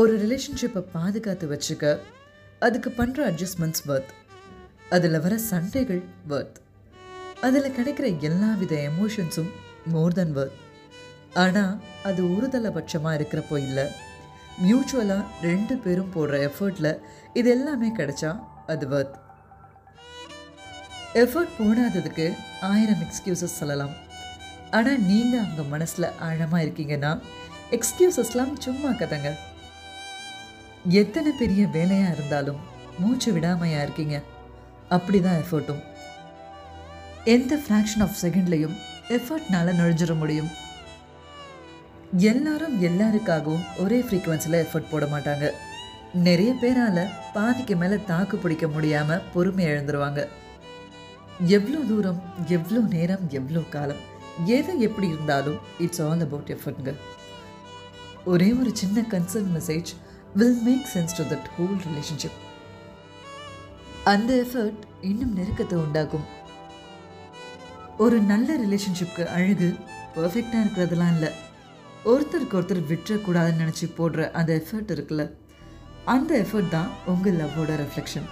ஒரு ரிலேஷன்ஷிப்பை பாதுகாத்து வச்சுக்க அதுக்கு பண்ணுற அட்ஜஸ்ட்மெண்ட்ஸ் ஒர்த் அதில் வர சண்டைகள் ஒர்த் அதில் கிடைக்கிற எல்லா வித எமோஷன்ஸும் மோர் தென் ஒர்த் ஆனால் அது ஒருதலைபட்சமாக இருக்கிறப்போ இல்லை. மியூச்சுவலாக ரெண்டு பேரும் போடுற எஃபர்ட்டில் இது எல்லாமே கிடைச்சா அது ஒர்த் எஃபர்ட் போடாததுக்கு ஆயிரம் எக்ஸ்கியூசஸ் சொல்லலாம். ஆனால் நீங்கள் அவங்க மனசில் ஆழமாக இருக்கீங்கன்னா எக்ஸ்கியூசஸ்லாம் சும்மா கதங்க. எத்தனை பெரிய வேலையாக இருந்தாலும் மூச்சு விடாமையா இருக்கீங்க. அப்படி தான் எஃபர்ட்டும் எந்த ஃப்ராக்ஷன் ஆஃப் செகண்ட்லேயும் எஃபர்ட்னால நுழைஞ்சிட முடியும். எல்லாரும் எல்லாருக்காகவும் ஒரே ஃப்ரீக்குவன்சியில் எஃபர்ட் போட மாட்டாங்க. நிறைய பேரால் பாதிக்கு மேலே தாக்கு பிடிக்க முடியாமல் பொறுமை எழுந்துருவாங்க. எவ்வளோ தூரம் எவ்வளோ நேரம் எவ்வளோ காலம் எது எப்படி இருந்தாலும் இட்ஸ் ஆல் அபவுட் எஃபர்ட்ங்க ஒரே ஒரு சின்ன concern message will make sense to that whole relationship அந்த எஃபர்ட் இன்னும் நெருக்கத்தை உண்டாக்கும். ஒரு நல்ல ரிலேஷன்ஷிப்க்கு அழகு பர்ஃபெக்டாக இருக்கிறதுலாம் இல்லை. ஒருத்தருக்கு ஒருத்தர் விட்டுறக்கூடாதுன்னு நினச்சி போடுற அந்த எஃபர்ட் இருக்குல்ல? அந்த எஃபர்ட் தான் உங்கள் லவ்வோட ரெஃப்ளெக்ஷன்